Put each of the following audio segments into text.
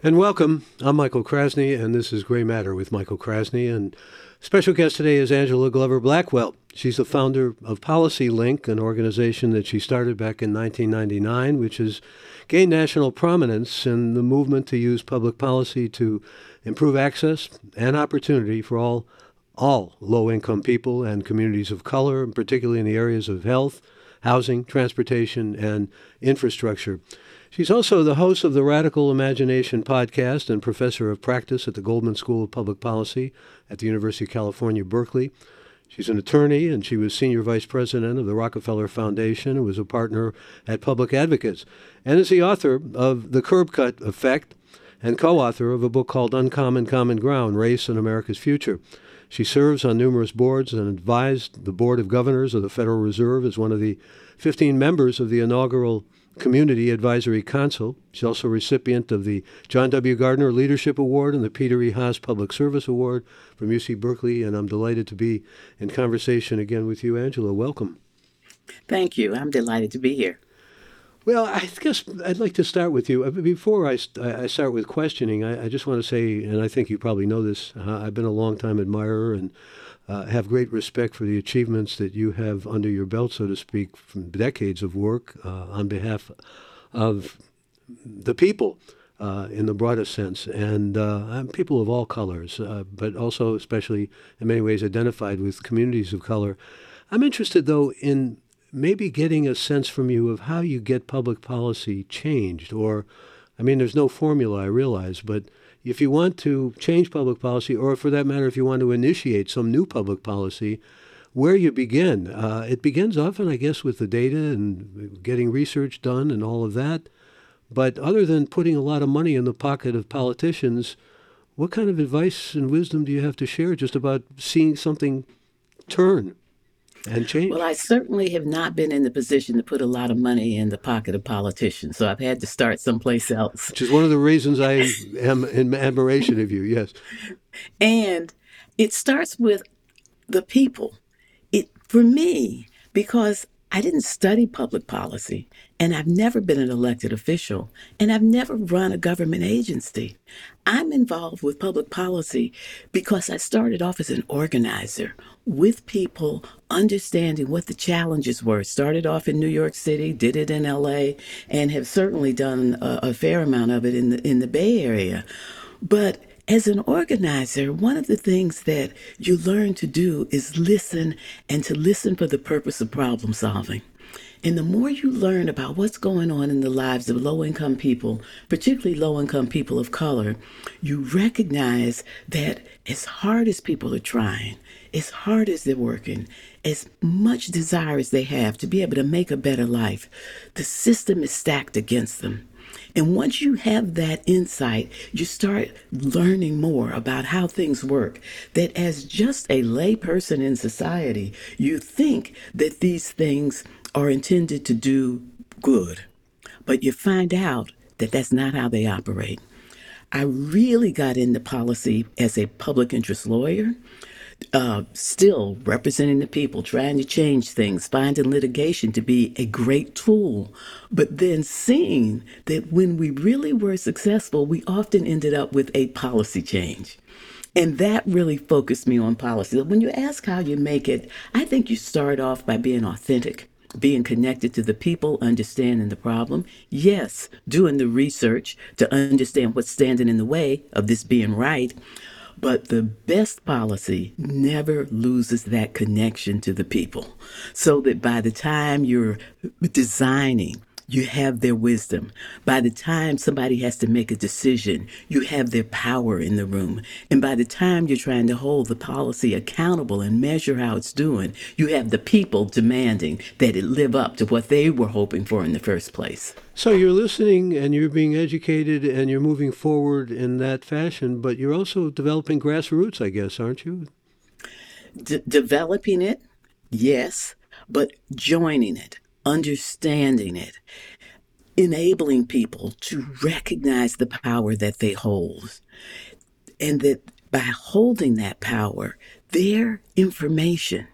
And welcome. I'm Michael Krasny, and this is Gray Matter with Michael Krasny. And special guest today is Angela Glover Blackwell. She's the founder of PolicyLink, an organization that she started back in 1999, which has gained national prominence in the movement to use public policy to improve access and opportunity for all all low-income people and communities of color, particularly in the areas of health, housing, transportation, and infrastructure. She's also the host of the Radical Imagination podcast and professor of practice at the Goldman School of Public Policy at the University of California, Berkeley. She's an attorney and she was senior vice president of the Rockefeller Foundation and was a partner at Public Advocates and is the author of The Curb Cut Effect and co author of a book called Uncommon Common Ground Race and America's Future. She serves on numerous boards and advised the Board of Governors of the Federal Reserve as one of the 15 members of the inaugural Community Advisory Council. She's also a recipient of the John W. Gardner Leadership Award and the Peter E. Haas Public Service Award from UC Berkeley, and I'm delighted to be in conversation again with you, Angela. Welcome. Thank you. I'm delighted to be here. Well, I guess I'd like to start with you. Uh, before I, I start with questioning, I, I just want to say, and I think you probably know this, uh, I've been a long time admirer and uh, have great respect for the achievements that you have under your belt, so to speak, from decades of work uh, on behalf of the people. Uh, in the broadest sense, and uh, people of all colors, uh, but also, especially in many ways, identified with communities of color. I'm interested, though, in maybe getting a sense from you of how you get public policy changed, or, I mean, there's no formula, I realize, but if you want to change public policy, or for that matter, if you want to initiate some new public policy, where you begin. Uh, it begins often, I guess, with the data and getting research done and all of that. But other than putting a lot of money in the pocket of politicians, what kind of advice and wisdom do you have to share just about seeing something turn? And change. Well, I certainly have not been in the position to put a lot of money in the pocket of politicians, so I've had to start someplace else. Which is one of the reasons I am in admiration of you, yes. And it starts with the people. It for me, because I didn't study public policy, and I've never been an elected official, and I've never run a government agency. I'm involved with public policy because I started off as an organizer with people, understanding what the challenges were. Started off in New York City, did it in LA, and have certainly done a, a fair amount of it in the in the Bay Area. But as an organizer, one of the things that you learn to do is listen and to listen for the purpose of problem solving. And the more you learn about what's going on in the lives of low income people, particularly low income people of color, you recognize that as hard as people are trying, as hard as they're working, as much desire as they have to be able to make a better life, the system is stacked against them. And once you have that insight, you start learning more about how things work. That as just a layperson in society, you think that these things are intended to do good. But you find out that that's not how they operate. I really got into policy as a public interest lawyer uh, still representing the people, trying to change things, finding litigation to be a great tool, but then seeing that when we really were successful, we often ended up with a policy change. And that really focused me on policy. When you ask how you make it, I think you start off by being authentic, being connected to the people, understanding the problem. Yes, doing the research to understand what's standing in the way of this being right. But the best policy never loses that connection to the people. So that by the time you're designing, you have their wisdom. By the time somebody has to make a decision, you have their power in the room. And by the time you're trying to hold the policy accountable and measure how it's doing, you have the people demanding that it live up to what they were hoping for in the first place. So you're listening and you're being educated and you're moving forward in that fashion, but you're also developing grassroots, I guess, aren't you? De- developing it, yes, but joining it, understanding it, enabling people to recognize the power that they hold. And that by holding that power, their information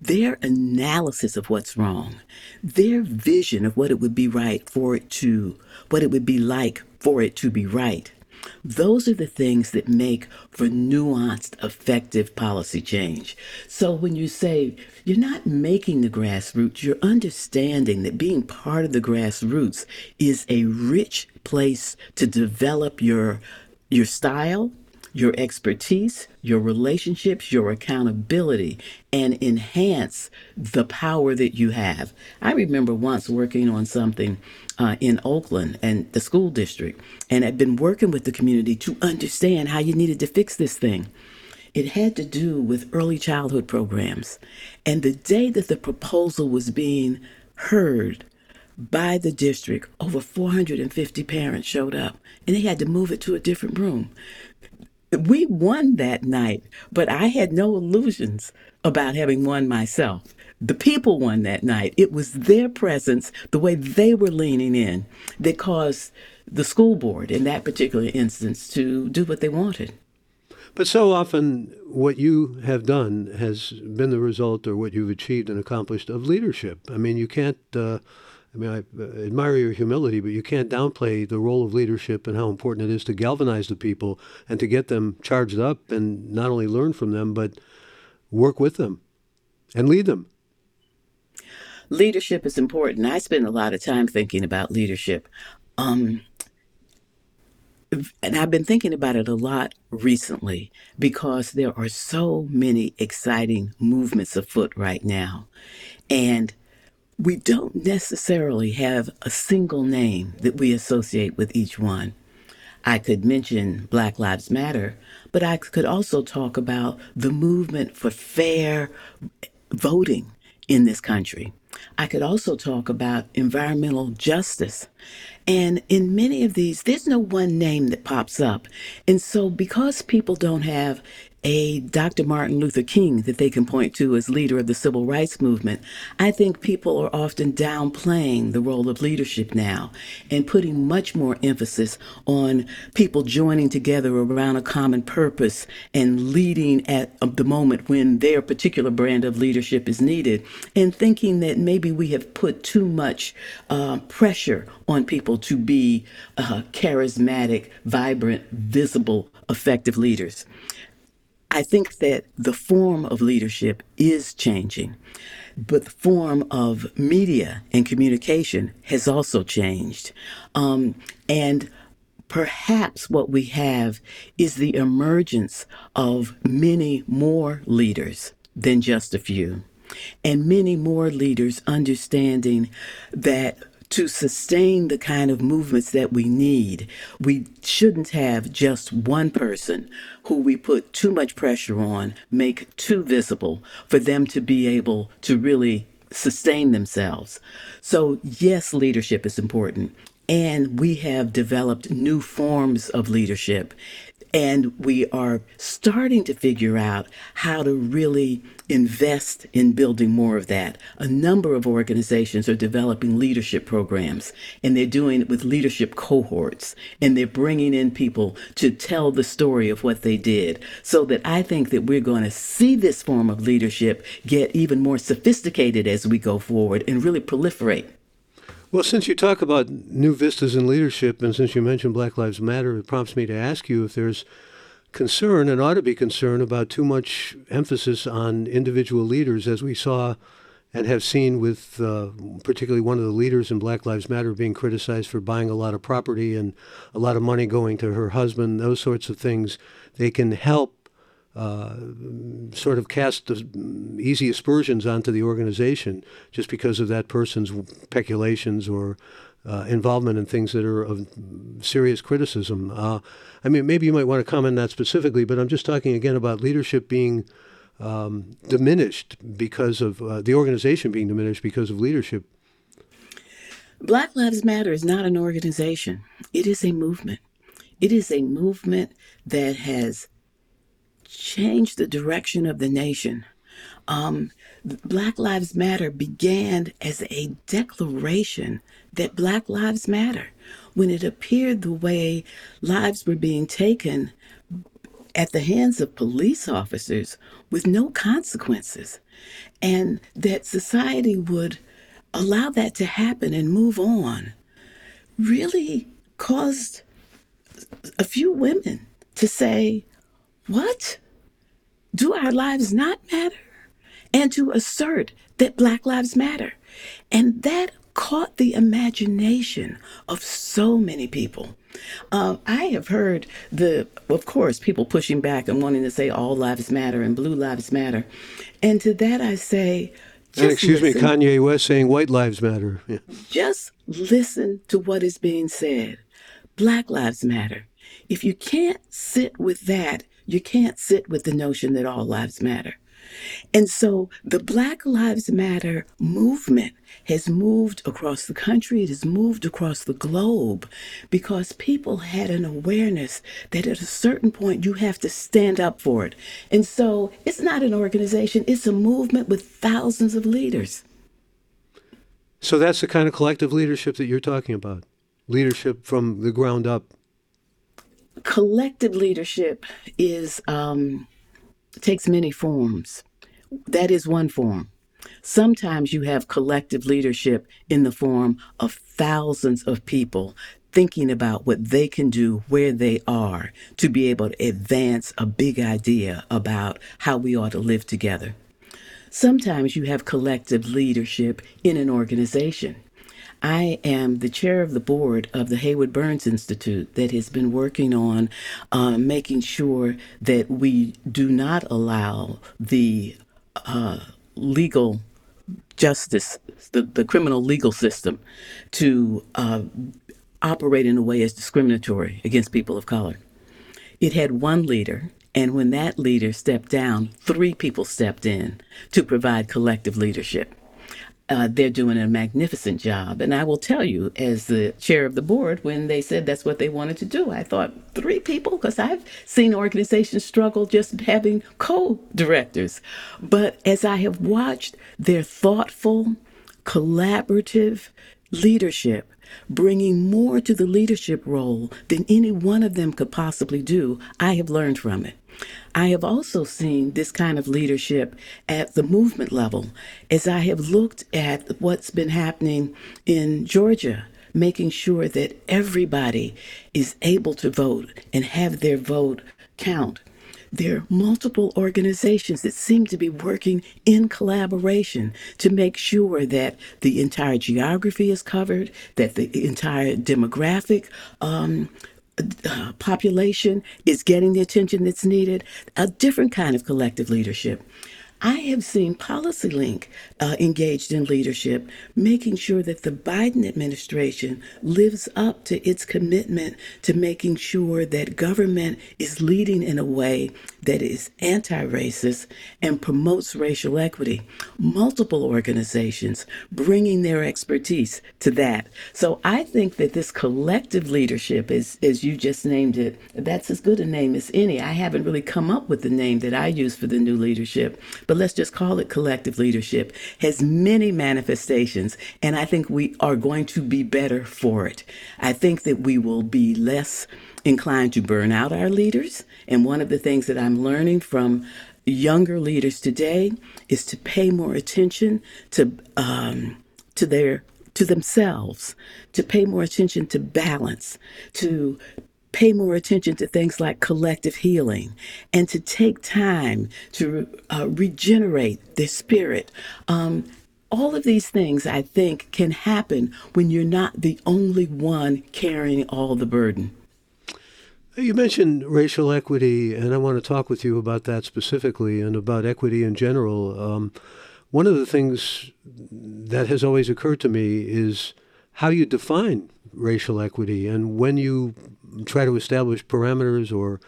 their analysis of what's wrong, their vision of what it would be right for it to, what it would be like for it to be right, Those are the things that make for nuanced, effective policy change. So when you say you're not making the grassroots, you're understanding that being part of the grassroots is a rich place to develop your your style, your expertise, your relationships, your accountability, and enhance the power that you have. I remember once working on something uh, in Oakland and the school district, and had been working with the community to understand how you needed to fix this thing. It had to do with early childhood programs. And the day that the proposal was being heard by the district, over 450 parents showed up and they had to move it to a different room we won that night, but I had no illusions about having won myself. The people won that night. It was their presence, the way they were leaning in, that caused the school board in that particular instance to do what they wanted. But so often, what you have done has been the result, or what you've achieved and accomplished, of leadership. I mean, you can't. Uh, I mean, I uh, admire your humility, but you can't downplay the role of leadership and how important it is to galvanize the people and to get them charged up and not only learn from them, but work with them and lead them. Leadership is important. I spend a lot of time thinking about leadership. Um, and I've been thinking about it a lot recently because there are so many exciting movements afoot right now. And we don't necessarily have a single name that we associate with each one. I could mention Black Lives Matter, but I could also talk about the movement for fair voting in this country. I could also talk about environmental justice. And in many of these, there's no one name that pops up. And so, because people don't have a Dr. Martin Luther King that they can point to as leader of the civil rights movement. I think people are often downplaying the role of leadership now and putting much more emphasis on people joining together around a common purpose and leading at the moment when their particular brand of leadership is needed and thinking that maybe we have put too much uh, pressure on people to be uh, charismatic, vibrant, visible, effective leaders. I think that the form of leadership is changing, but the form of media and communication has also changed. Um, and perhaps what we have is the emergence of many more leaders than just a few, and many more leaders understanding that to sustain the kind of movements that we need, we shouldn't have just one person who we put too much pressure on, make too visible for them to be able to really sustain themselves. So, yes, leadership is important. And we have developed new forms of leadership and we are starting to figure out how to really invest in building more of that. A number of organizations are developing leadership programs, and they're doing it with leadership cohorts, and they're bringing in people to tell the story of what they did. So that I think that we're going to see this form of leadership get even more sophisticated as we go forward and really proliferate. Well, since you talk about new vistas in leadership, and since you mentioned Black Lives Matter, it prompts me to ask you if there's concern and ought to be concern about too much emphasis on individual leaders, as we saw and have seen with uh, particularly one of the leaders in Black Lives Matter being criticized for buying a lot of property and a lot of money going to her husband, those sorts of things. They can help uh, sort of cast the easy aspersions onto the organization just because of that person's peculations or uh, involvement in things that are of serious criticism. Uh, I mean, maybe you might want to comment on that specifically, but I'm just talking again about leadership being um, diminished because of uh, the organization being diminished because of leadership. Black Lives Matter is not an organization, it is a movement. It is a movement that has changed the direction of the nation. Um, Black Lives Matter began as a declaration that Black Lives Matter. When it appeared the way lives were being taken at the hands of police officers with no consequences, and that society would allow that to happen and move on, really caused a few women to say, What? Do our lives not matter? And to assert that Black Lives Matter. And that caught the imagination of so many people. Uh, I have heard the, of course, people pushing back and wanting to say all lives matter and blue lives matter. And to that I say, and excuse listen. me, Kanye West saying white lives matter. Yeah. Just listen to what is being said. Black lives matter. If you can't sit with that, you can't sit with the notion that all lives matter. And so the Black Lives Matter movement has moved across the country, it has moved across the globe because people had an awareness that at a certain point you have to stand up for it. And so it's not an organization, it's a movement with thousands of leaders. So that's the kind of collective leadership that you're talking about leadership from the ground up. Collective leadership is um, takes many forms. That is one form. Sometimes you have collective leadership in the form of thousands of people thinking about what they can do where they are to be able to advance a big idea about how we ought to live together. Sometimes you have collective leadership in an organization. I am the chair of the board of the Haywood Burns Institute that has been working on uh, making sure that we do not allow the uh, legal justice, the, the criminal legal system, to uh, operate in a way as discriminatory against people of color. It had one leader, and when that leader stepped down, three people stepped in to provide collective leadership uh, they're doing a magnificent job. And I will tell you, as the chair of the board, when they said that's what they wanted to do, I thought three people, because I've seen organizations struggle just having co directors. But as I have watched their thoughtful, collaborative leadership, bringing more to the leadership role than any one of them could possibly do, I have learned from it. I have also seen this kind of leadership at the movement level as I have looked at what's been happening in Georgia, making sure that everybody is able to vote and have their vote count. There are multiple organizations that seem to be working in collaboration to make sure that the entire geography is covered, that the entire demographic um, uh, population is getting the attention that's needed, a different kind of collective leadership. I have seen PolicyLink uh, engaged in leadership, making sure that the Biden administration lives up to its commitment to making sure that government is leading in a way that is anti racist and promotes racial equity. Multiple organizations bringing their expertise to that. So I think that this collective leadership, is, as you just named it, that's as good a name as any. I haven't really come up with the name that I use for the new leadership but let's just call it collective leadership, has many manifestations. And I think we are going to be better for it. I think that we will be less inclined to burn out our leaders. And one of the things that I'm learning from younger leaders today is to pay more attention to um, to their to themselves, to pay more attention to balance, to pay more attention to things like collective healing and to take time to uh, regenerate their spirit. Um, all of these things, I think, can happen when you're not the only one carrying all the burden. You mentioned racial equity, and I want to talk with you about that specifically and about equity in general. Um, one of the things that has always occurred to me is how you define racial equity and when you try to establish parameters or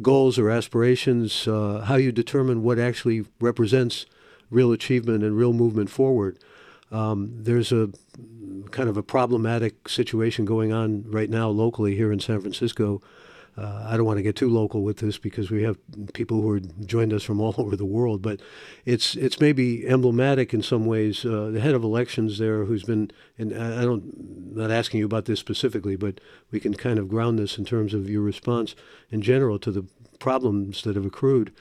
goals or aspirations, uh, how you determine what actually represents real achievement and real movement forward. Um, there's a kind of a problematic situation going on right now locally here in San Francisco uh, I don't want to get too local with this because we have people who are joined us from all over the world, but it's it's maybe emblematic in some ways. Uh, the head of elections there, who's been, and I don't, not asking you about this specifically, but we can kind of ground this in terms of your response in general to the problems that have accrued.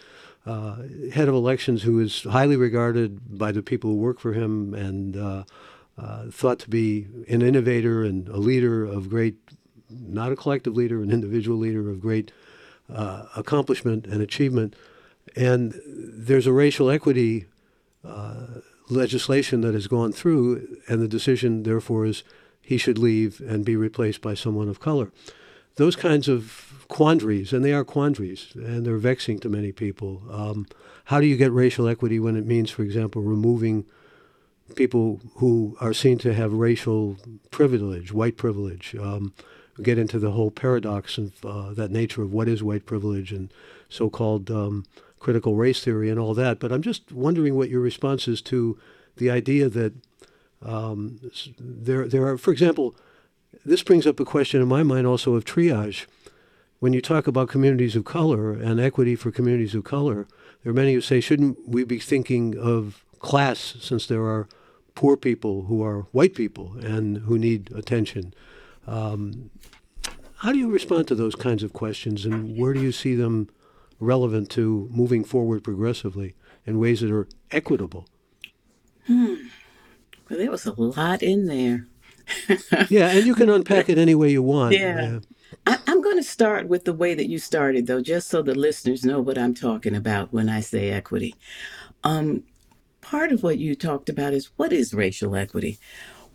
Uh, head of elections, who is highly regarded by the people who work for him and uh, uh, thought to be an innovator and a leader of great not a collective leader, an individual leader of great uh, accomplishment and achievement. And there's a racial equity uh, legislation that has gone through, and the decision, therefore, is he should leave and be replaced by someone of color. Those kinds of quandaries, and they are quandaries, and they're vexing to many people. Um, how do you get racial equity when it means, for example, removing people who are seen to have racial privilege, white privilege? Um, get into the whole paradox of uh, that nature of what is white privilege and so-called um, critical race theory and all that. But I'm just wondering what your response is to the idea that um, there, there are, for example, this brings up a question in my mind also of triage. When you talk about communities of color and equity for communities of color, there are many who say, shouldn't we be thinking of class since there are poor people who are white people and who need attention? Um, how do you respond to those kinds of questions, and where do you see them relevant to moving forward progressively in ways that are equitable? Hmm. Well, there was a lot in there. yeah, and you can unpack it any way you want. Yeah. yeah. I, am going to start with the way that you started, though, just so the listeners know what I'm talking about when I say equity. Um, part of what you talked about is what is racial equity?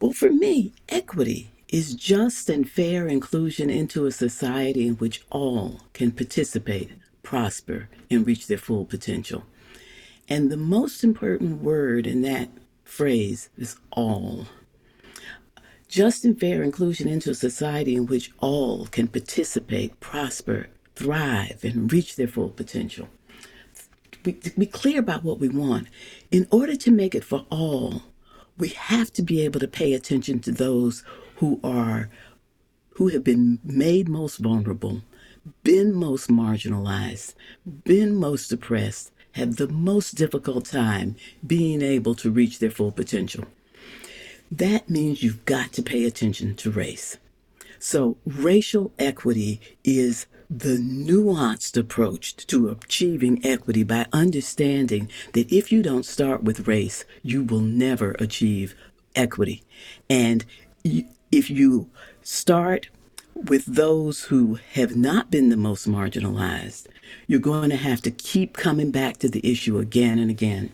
Well, for me, equity is just and fair inclusion into a society in which all can participate, prosper, and reach their full potential. And the most important word in that phrase is all. Just and fair inclusion into a society in which all can participate, prosper, thrive, and reach their full potential. Be, be clear about what we want. In order to make it for all, we have to be able to pay attention to those who are who have been made most vulnerable, been most marginalized, been most oppressed, have the most difficult time being able to reach their full potential. That means you've got to pay attention to race. So, racial equity is the nuanced approach to achieving equity by understanding that if you don't start with race, you will never achieve equity. And if you start with those who have not been the most marginalized, you're going to have to keep coming back to the issue again and again.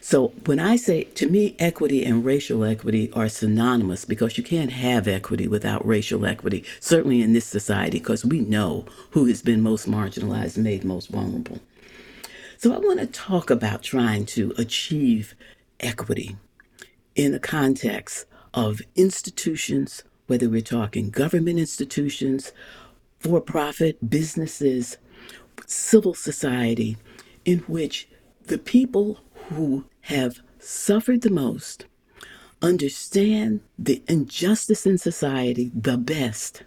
So when I say, to me, equity and racial equity are synonymous because you can't have equity without racial equity, certainly in this society, because we know who has been most marginalized and made most vulnerable. So I want to talk about trying to achieve equity in the context of institutions, whether we're talking government institutions, for profit businesses, civil society, in which the people who have suffered the most understand the injustice in society the best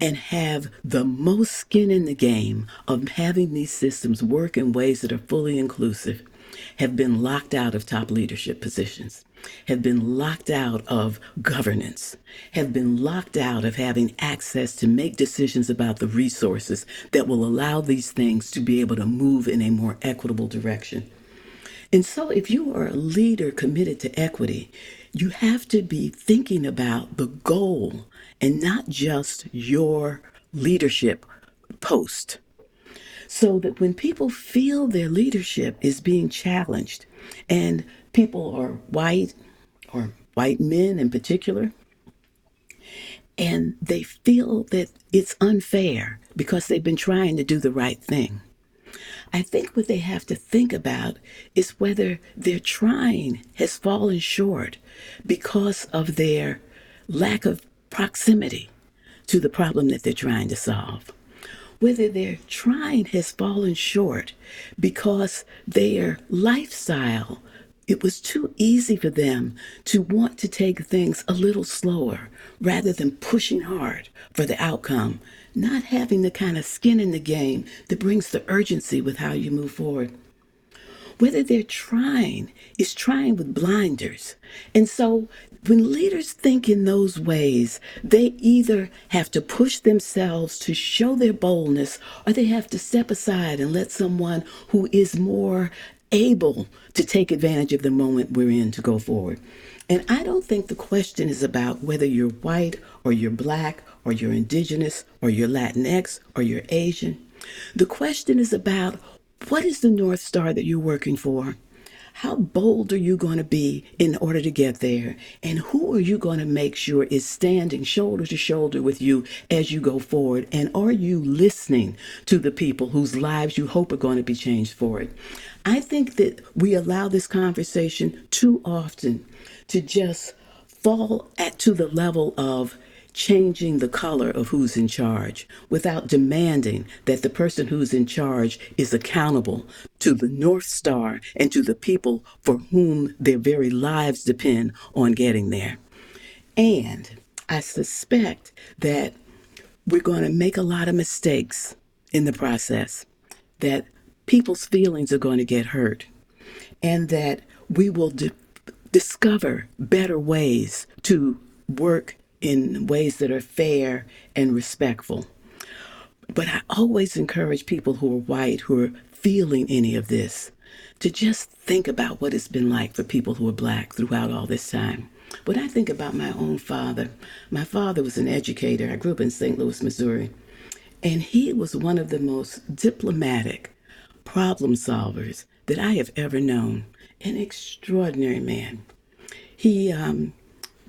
and have the most skin in the game of having these systems work in ways that are fully inclusive have been locked out of top leadership positions have been locked out of governance, have been locked out of having access to make decisions about the resources that will allow these things to be able to move in a more equitable direction. And so, if you are a leader committed to equity, you have to be thinking about the goal and not just your leadership post. So that when people feel their leadership is being challenged and people are white or white men in particular, and they feel that it's unfair because they've been trying to do the right thing. I think what they have to think about is whether their trying has fallen short because of their lack of proximity to the problem that they're trying to solve. Whether their trying has fallen short because their lifestyle it was too easy for them to want to take things a little slower rather than pushing hard for the outcome, not having the kind of skin in the game that brings the urgency with how you move forward. Whether they're trying is trying with blinders. And so when leaders think in those ways, they either have to push themselves to show their boldness or they have to step aside and let someone who is more able to take advantage of the moment we're in to go forward. And I don't think the question is about whether you're white or you're black or you're indigenous, or you're Latinx, or you're Asian. The question is about what is the North Star that you're working for? How bold are you going to be in order to get there? And who are you going to make sure is standing shoulder to shoulder with you as you go forward? And are you listening to the people whose lives you hope are going to be changed for it? I think that we allow this conversation too often to just fall at to the level of changing the color of who's in charge without demanding that the person who's in charge is accountable to the North Star and to the people for whom their very lives depend on getting there. And I suspect that we're going to make a lot of mistakes in the process, that people's feelings are going to get hurt, and that we will di- discover better ways to work in ways that are fair and respectful. But I always encourage people who are white, who are feeling any of this, to just think about what it's been like for people who are black throughout all this time. When I think about my own father, my father was an educator. I grew up in St. Louis, Missouri. And he was one of the most diplomatic problem solvers that I have ever known. An extraordinary man. He um,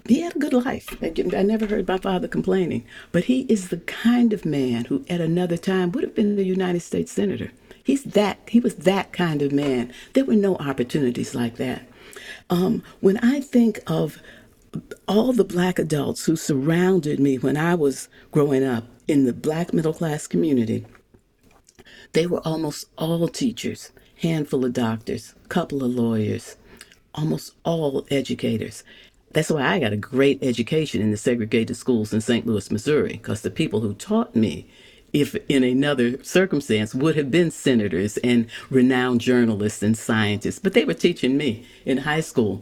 he had a good life. I I never heard my father complaining. But he is the kind of man who, at another time, would have been the United States senator. He's that. He was that kind of man. There were no opportunities like that. Um, when I think of all the black adults who surrounded me when I was growing up in the black middle class community, they were almost all teachers, handful of doctors, couple of lawyers, almost all educators. That's why I got a great education in the segregated schools in St. Louis, Missouri, because the people who taught me, if in another circumstance, would have been senators and renowned journalists and scientists, but they were teaching me in high school.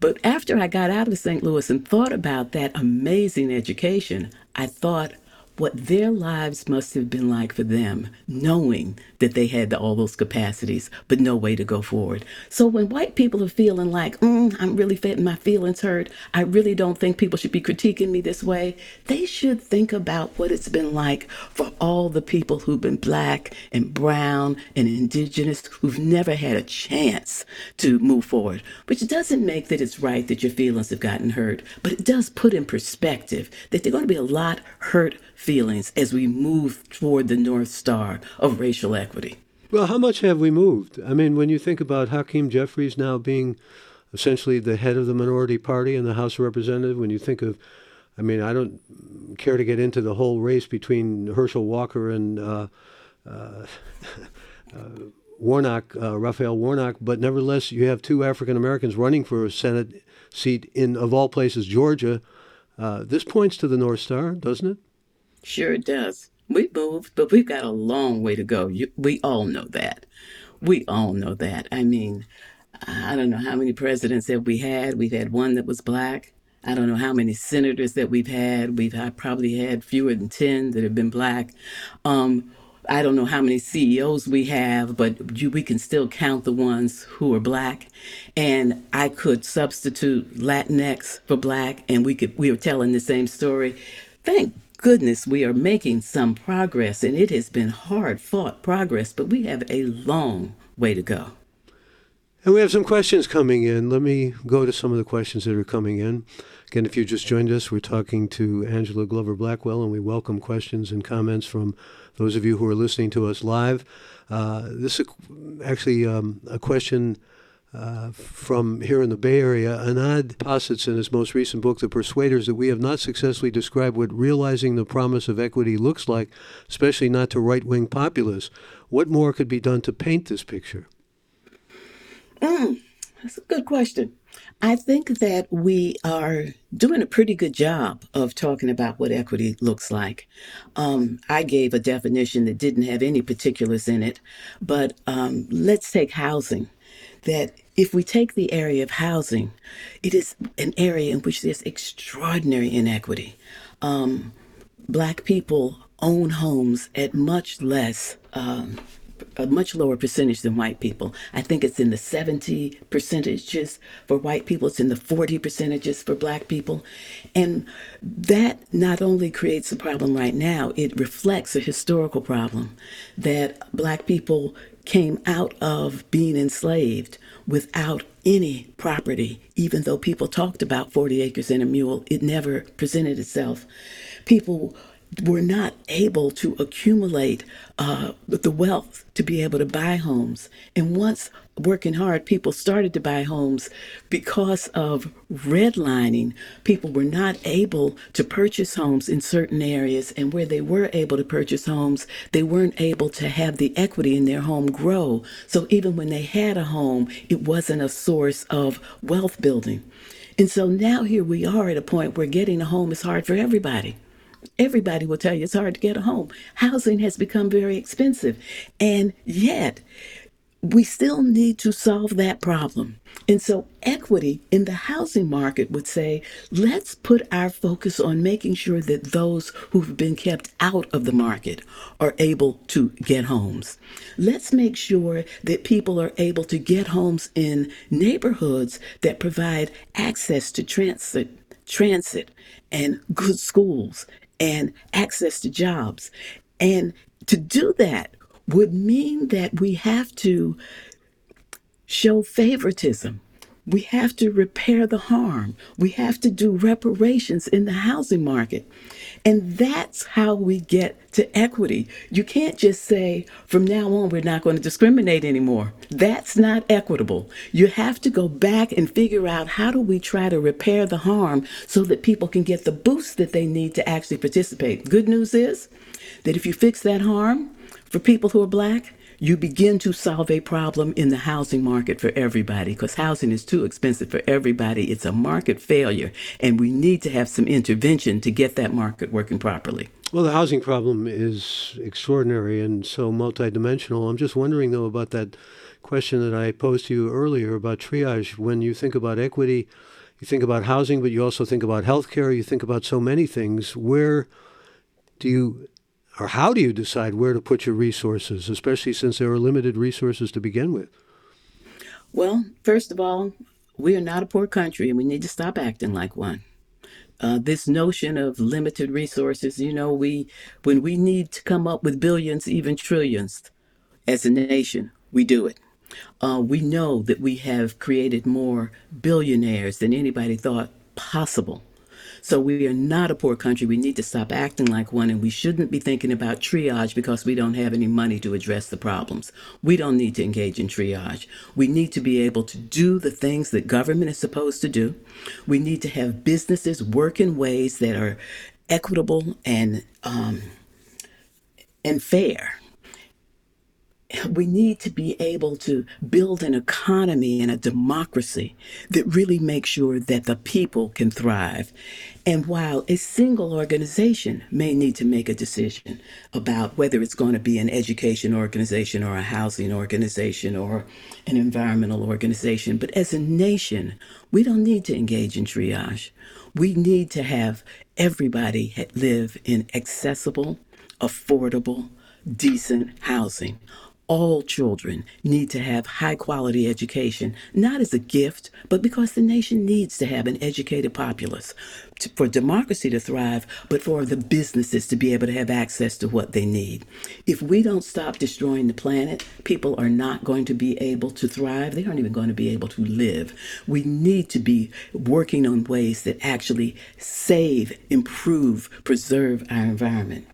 But after I got out of St. Louis and thought about that amazing education, I thought, what their lives must have been like for them, knowing that they had all those capacities, but no way to go forward. So when white people are feeling like, mm, I'm really getting my feelings hurt, I really don't think people should be critiquing me this way, they should think about what it's been like for all the people who've been black and brown and indigenous who've never had a chance to move forward. Which doesn't make that it's right that your feelings have gotten hurt, but it does put in perspective that there are going to be a lot hurt as we move toward the North Star of racial equity. Well, how much have we moved? I mean, when you think about Hakeem Jeffries now being essentially the head of the minority party in the House of Representatives, when you think of, I mean, I don't care to get into the whole race between Herschel Walker and uh, uh, Warnock, uh, Raphael Warnock, but nevertheless, you have two African Americans running for a Senate seat in, of all places, Georgia. Uh, this points to the North Star, doesn't it? Sure it does. We've moved, but we've got a long way to go. You, we all know that. We all know that. I mean, I don't know how many presidents have we had. We've had one that was black. I don't know how many senators that we've had. We've I probably had fewer than 10 that have been black. Um, I don't know how many CEOs we have, but you, we can still count the ones who are black. And I could substitute Latinx for black, and we could we were telling the same story. Thank goodness we are making some progress, and it has been hard fought progress, but we have a long way to go. And we have some questions coming in. Let me go to some of the questions that are coming in. Again, if you just joined us, we're talking to Angela Glover Blackwell, and we welcome questions and comments from those of you who are listening to us live. Uh, this is actually um, a question uh, from here in the Bay Area. Anand posits in his most recent book, The Persuaders, that we have not successfully described what realizing the promise of equity looks like, especially not to right wing populists. What more could be done to paint this picture? Mm, that's a good question. I think that we are doing a pretty good job of talking about what equity looks like. Um, I gave a definition that didn't have any particulars in it, but um, let's take housing. That if we take the area of housing, it is an area in which there's extraordinary inequity. Um, black people own homes at much less um, a much lower percentage than white people. I think it's in the 70 percentages for white people, it's in the 40 percentages for black people. And that not only creates a problem right now, it reflects a historical problem that black people came out of being enslaved without any property, even though people talked about 40 acres and a mule, it never presented itself. People were not able to accumulate uh, the wealth to be able to buy homes. And once working hard, people started to buy homes because of redlining. People were not able to purchase homes in certain areas. And where they were able to purchase homes, they weren't able to have the equity in their home grow. So even when they had a home, it wasn't a source of wealth building. And so now here we are at a point where getting a home is hard for everybody. Everybody will tell you it's hard to get a home. Housing has become very expensive. And yet, we still need to solve that problem. And so, equity in the housing market would say, let's put our focus on making sure that those who've been kept out of the market are able to get homes. Let's make sure that people are able to get homes in neighborhoods that provide access to transit, transit and good schools and access to jobs. And to do that would mean that we have to show favoritism. We have to repair the harm. We have to do reparations in the housing market. And that's how we get to equity. You can't just say, from now on, we're not going to discriminate anymore. That's not equitable. You have to go back and figure out how do we try to repair the harm so that people can get the boost that they need to actually participate. Good news is that if you fix that harm for people who are black, you begin to solve a problem in the housing market for everybody because housing is too expensive for everybody. It's a market failure, and we need to have some intervention to get that market working properly. Well, the housing problem is extraordinary and so multidimensional. I'm just wondering, though, about that question that I posed to you earlier about triage. When you think about equity, you think about housing, but you also think about healthcare, you think about so many things. Where do you or how do you decide where to put your resources, especially since there are limited resources to begin with? Well, first of all, we are not a poor country and we need to stop acting like one. Uh, this notion of limited resources, you know, we when we need to come up with billions, even trillions, as a nation, we do it. Uh, we know that we have created more billionaires than anybody thought possible. So we are not a poor country. We need to stop acting like one, and we shouldn't be thinking about triage because we don't have any money to address the problems. We don't need to engage in triage. We need to be able to do the things that government is supposed to do. We need to have businesses work in ways that are equitable and um, and fair we need to be able to build an economy and a democracy that really makes sure that the people can thrive. And while a single organization may need to make a decision about whether it's going to be an education organization or a housing organization or an environmental organization, but as a nation, we don't need to engage in triage. We need to have everybody live in accessible, affordable, decent housing all children need to have high quality education, not as a gift, but because the nation needs to have an educated populace to, for democracy to thrive, but for the businesses to be able to have access to what they need. If we don't stop destroying the planet, people are not going to be able to thrive. They aren't even going to be able to live. We need to be working on ways that actually save, improve, preserve our environment.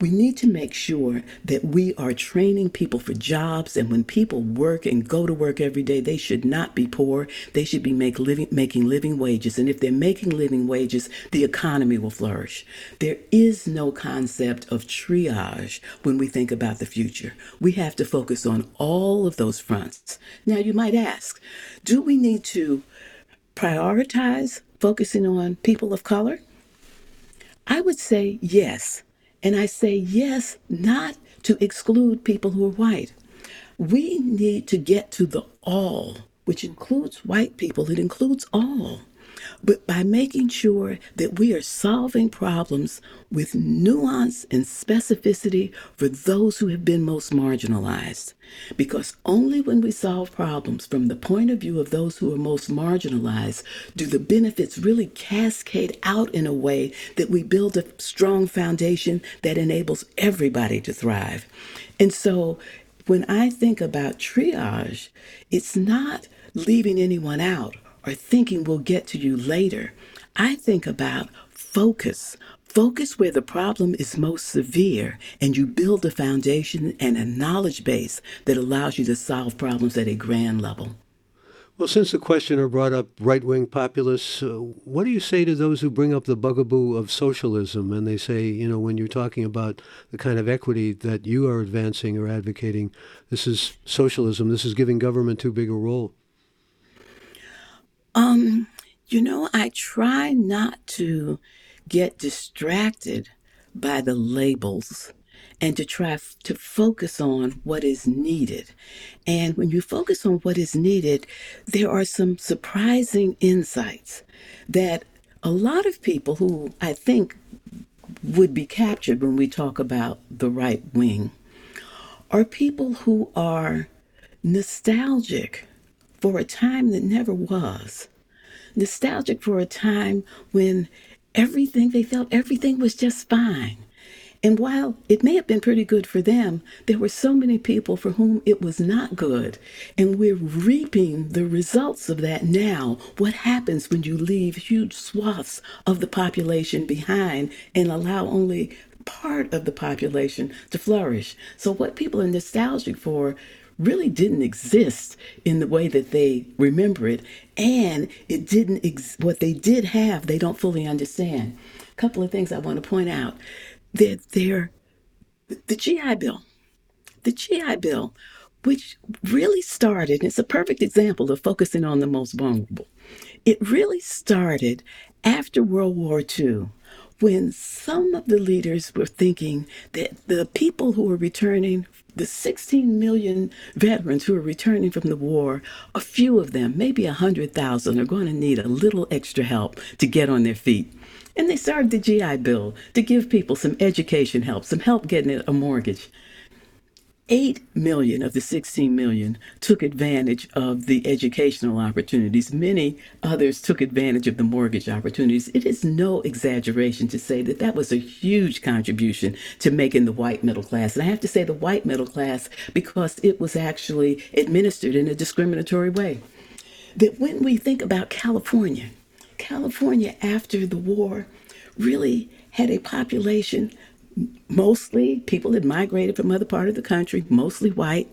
We need to make sure that we are training people for jobs. And when people work and go to work every day, they should not be poor. They should be make living, making living wages. And if they're making living wages, the economy will flourish. There is no concept of triage when we think about the future. We have to focus on all of those fronts. Now, you might ask, do we need to prioritize focusing on people of color? I would say yes. And I say yes, not to exclude people who are white. We need to get to the all, which includes white people, it includes all. But by making sure that we are solving problems with nuance and specificity for those who have been most marginalized. Because only when we solve problems from the point of view of those who are most marginalized do the benefits really cascade out in a way that we build a strong foundation that enables everybody to thrive. And so when I think about triage, it's not leaving anyone out or thinking we'll get to you later. I think about focus. Focus where the problem is most severe, and you build a foundation and a knowledge base that allows you to solve problems at a grand level. Well, since the questioner brought up right wing populists, uh, what do you say to those who bring up the bugaboo of socialism and they say, you know, when you're talking about the kind of equity that you are advancing or advocating, this is socialism, this is giving government too big a role? Um, you know, I try not to get distracted by the labels and to try f- to focus on what is needed. And when you focus on what is needed, there are some surprising insights that a lot of people who I think would be captured when we talk about the right wing are people who are nostalgic for a time that never was, nostalgic for a time when everything they felt everything was just fine. And while it may have been pretty good for them, there were so many people for whom it was not good. And we're reaping the results of that now. What happens when you leave huge swaths of the population behind and allow only part of the population to flourish? So, what people are nostalgic for really didn't exist in the way that they remember it. And it didn't ex- what they did have they don't fully understand. A couple of things i want to point out. That they're the gi bill the gi bill which really started it's a perfect example of focusing on the most vulnerable. It really started after world war ii when some of the leaders were thinking that the people who were returning, the 16 million veterans who are returning from the war, a few of them, maybe 100,000, are going to need a little extra help to get on their feet. And they started the GI Bill to give people some education help, some help getting a mortgage. 8 million of the 16 million took advantage of the educational opportunities. Many others took advantage of the mortgage opportunities. It is no exaggeration to say that that was a huge contribution to making the white middle class. And I have to say the white middle class because it was actually administered in a discriminatory way. That when we think about California, California after the war really had a population mostly people had migrated from other part of the country, mostly white,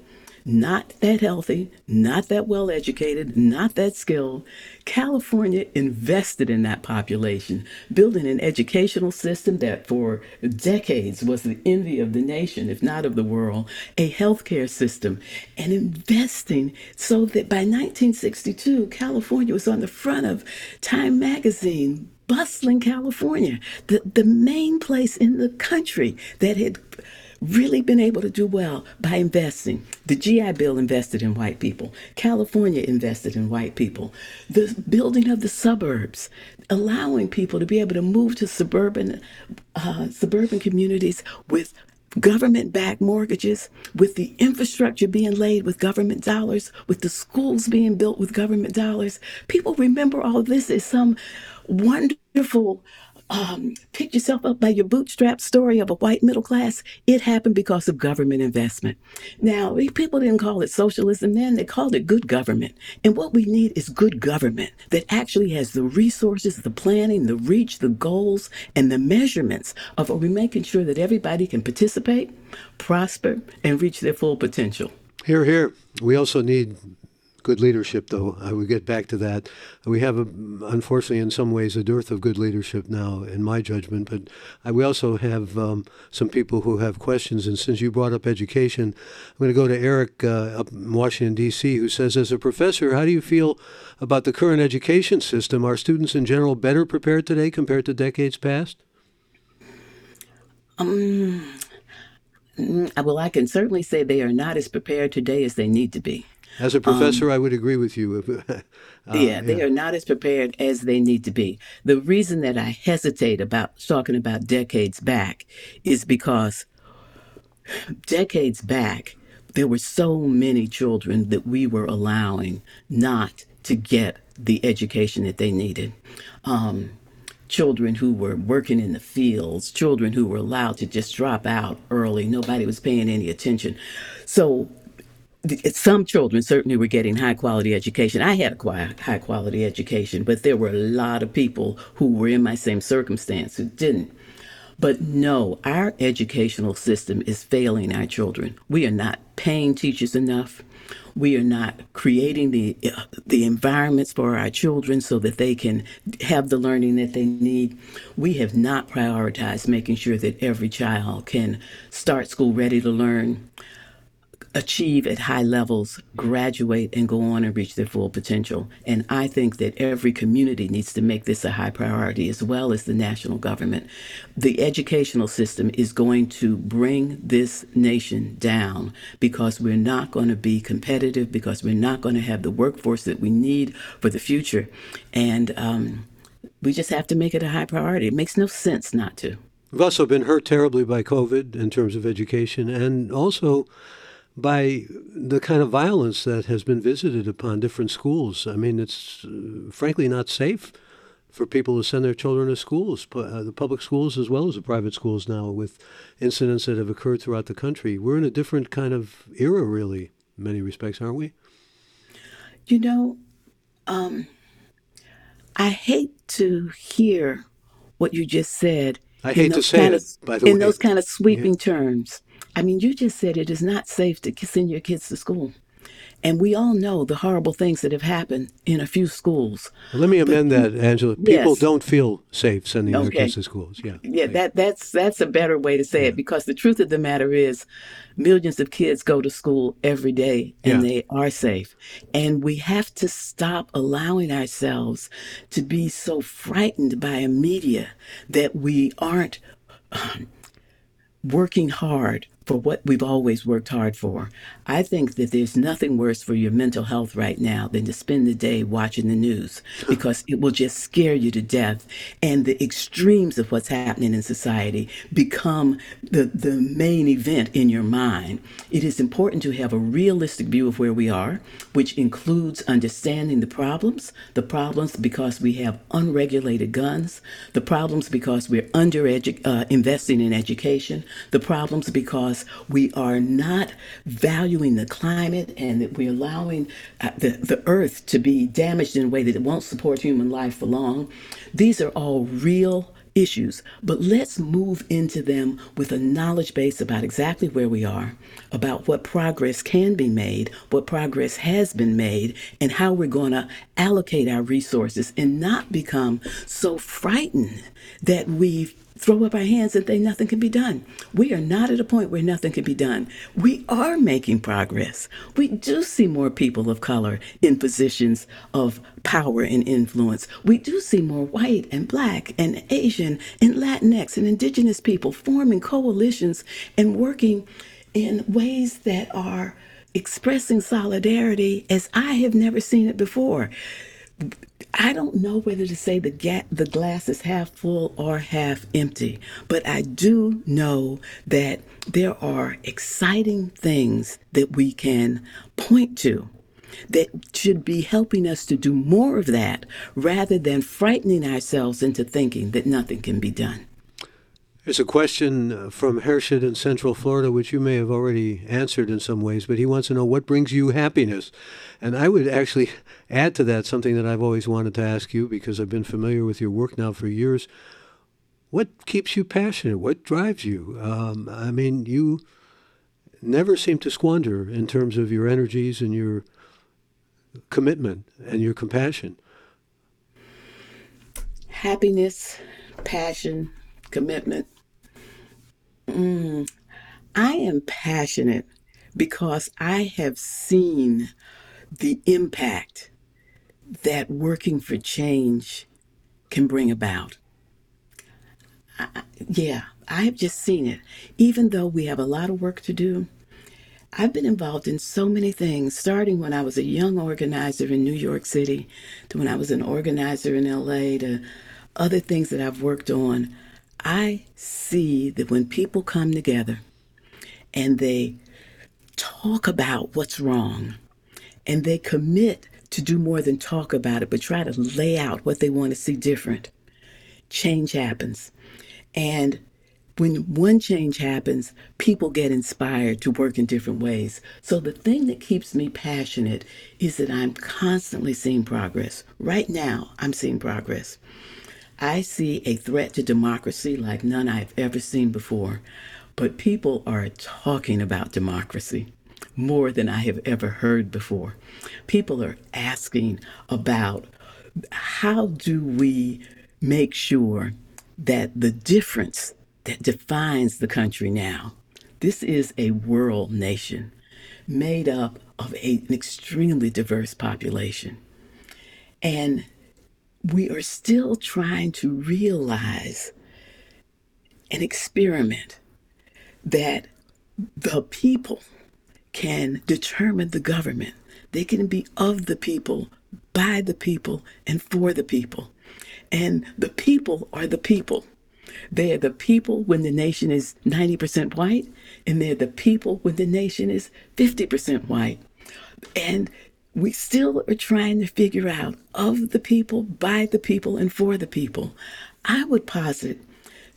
not that healthy, not that well educated, not that skilled. California invested in that population, building an educational system that for decades was the envy of the nation, if not of the world, a healthcare system, and investing so that by 1962, California was on the front of Time magazine bustling California, the, the main place in the country that had really been able to do well by investing. The GI Bill invested in white people. California invested in white people. The building of the suburbs, allowing people to be able to move to suburban uh, suburban communities with government backed mortgages, with the infrastructure being laid with government dollars, with the schools being built with government dollars. People remember all this as some wonderful um, pick yourself up by your bootstrap story of a white middle class. It happened because of government investment. Now, people didn't call it socialism then, they called it good government. And what we need is good government that actually has the resources, the planning, the reach, the goals, and the measurements of are we making sure that everybody can participate, prosper, and reach their full potential. Here, here. We also need good leadership, though. I would get back to that. We have, a, unfortunately, in some ways, a dearth of good leadership now, in my judgment. But I, we also have um, some people who have questions. And since you brought up education, I'm going to go to Eric uh, up in Washington, D.C., who says, as a professor, how do you feel about the current education system? Are students in general better prepared today compared to decades past? Um, well, I can certainly say they are not as prepared today as they need to be. As a professor, I would agree with you. uh, Yeah, yeah. they are not as prepared as they need to be. The reason that I hesitate about talking about decades back is because decades back, there were so many children that we were allowing not to get the education that they needed. Um, children who were working in the fields, children who were allowed to just drop out early. Nobody was paying any attention. So some children certainly were getting high quality education. I had a high quality education, but there were a lot of people who were in my same circumstance who didn't. But no, our educational system is failing our children. We are not paying teachers enough. We are not creating the uh, the environments for our children so that they can have the learning that they need. We have not prioritized making sure that every child can start school ready to learn achieve at high levels, graduate, and go on and reach their full potential. And I think that every community needs to make this a high priority as well as the national government. The educational system is going to bring this nation down because we're not going to be competitive, because we're not going to have the workforce that we need for the future. And um, we just have to make it a high priority. It makes no sense not to. We've also been hurt terribly by COVID in terms of education and also by the kind of violence that has been visited upon different schools. I mean, it's uh, frankly not safe for people to send their children to schools, uh, the public schools as well as the private schools now, with incidents that have occurred throughout the country. We're in a different kind of era, really, in many respects, aren't we? You know, I hate to hear what you just said I in hate to those say kind it, of by the in way. those kind of Yeah. sweeping terms. I mean, you just said it is not safe to send your kids to school. And we all know the horrible things that have happened in a few schools. Let me But amend that, Angela. People yes, don't feel safe sending their kids to schools. Yeah, Yeah, right. that that's that's a better way to say Yeah, it because the truth of the matter is millions of kids go to school every day and yeah. they are safe. And we have to stop allowing ourselves to be so frightened by a media that we aren't um, working hard for what we've always worked hard for. I think that there's nothing worse for your mental health right now than to spend the day watching the news because it will just scare you to death. And the extremes of what's happening in society become the, the main event in your mind. It is important to have a realistic view of where we are, which includes understanding the problems, the problems because we have unregulated guns, the problems because we're under uh, investing in education, the problems because we are not valuing the climate and that we're allowing uh, the, the earth to be damaged in a way that it won't support human life for long. These are all real issues, but let's move into them with a knowledge base about exactly where we are, about what progress can be made, what progress has been made, and how we're going to allocate our resources and not become so frightened that we throw up our hands and think nothing can be done. We are not at a point where nothing can be done. We are making progress. We do see more people of color in positions of power and influence. We do see more white and black and Asian and Latinx and indigenous people forming coalitions and working in ways that are expressing solidarity as I have never seen it before. I don't know whether to say the ga- the glass is half full or half empty, but I do know that there are exciting things that we can point to that should be helping us to do more of that rather than frightening ourselves into thinking that nothing can be done. There's a question uh, from Hershid in Central Florida, which you may have already answered in some ways, but he wants to know what brings you happiness. And I would actually add to that something that I've always wanted to ask you because I've been familiar with your work now for years. What keeps you passionate? What drives you? Um, I mean, you never seem to squander in terms of your energies and your commitment and your compassion. Happiness, passion, commitment. Mm, I am passionate because I have seen the impact that working for change can bring about. Yeah, I have just seen it. Even though we have a lot of work to do, I've been involved in so many things, starting when I was a young organizer in New York City, to when I was an organizer in LA, to other things that I've worked on. I see that when people come together and they talk about what's wrong and they commit to do more than talk about it, but try to lay out what they want to see different, change happens. And when one change happens, people get inspired to work in different ways. So the thing that keeps me passionate is that I'm constantly seeing progress. Right now, I'm seeing progress. I see a threat to democracy like none I've ever seen before, but people are talking about democracy more than I have ever heard before. People are asking about how do we make sure that the difference that defines the country now, this is a world nation made up of a, an extremely diverse population. And we are still trying to realize an experiment that the people can determine the government. They can be of the people, by the people, and for the people. And the people are the people. They are the people when the nation is 90% white, and they're the people when the nation is 50% white. And we still are trying to figure out of the people, by the people, and for the people. I would posit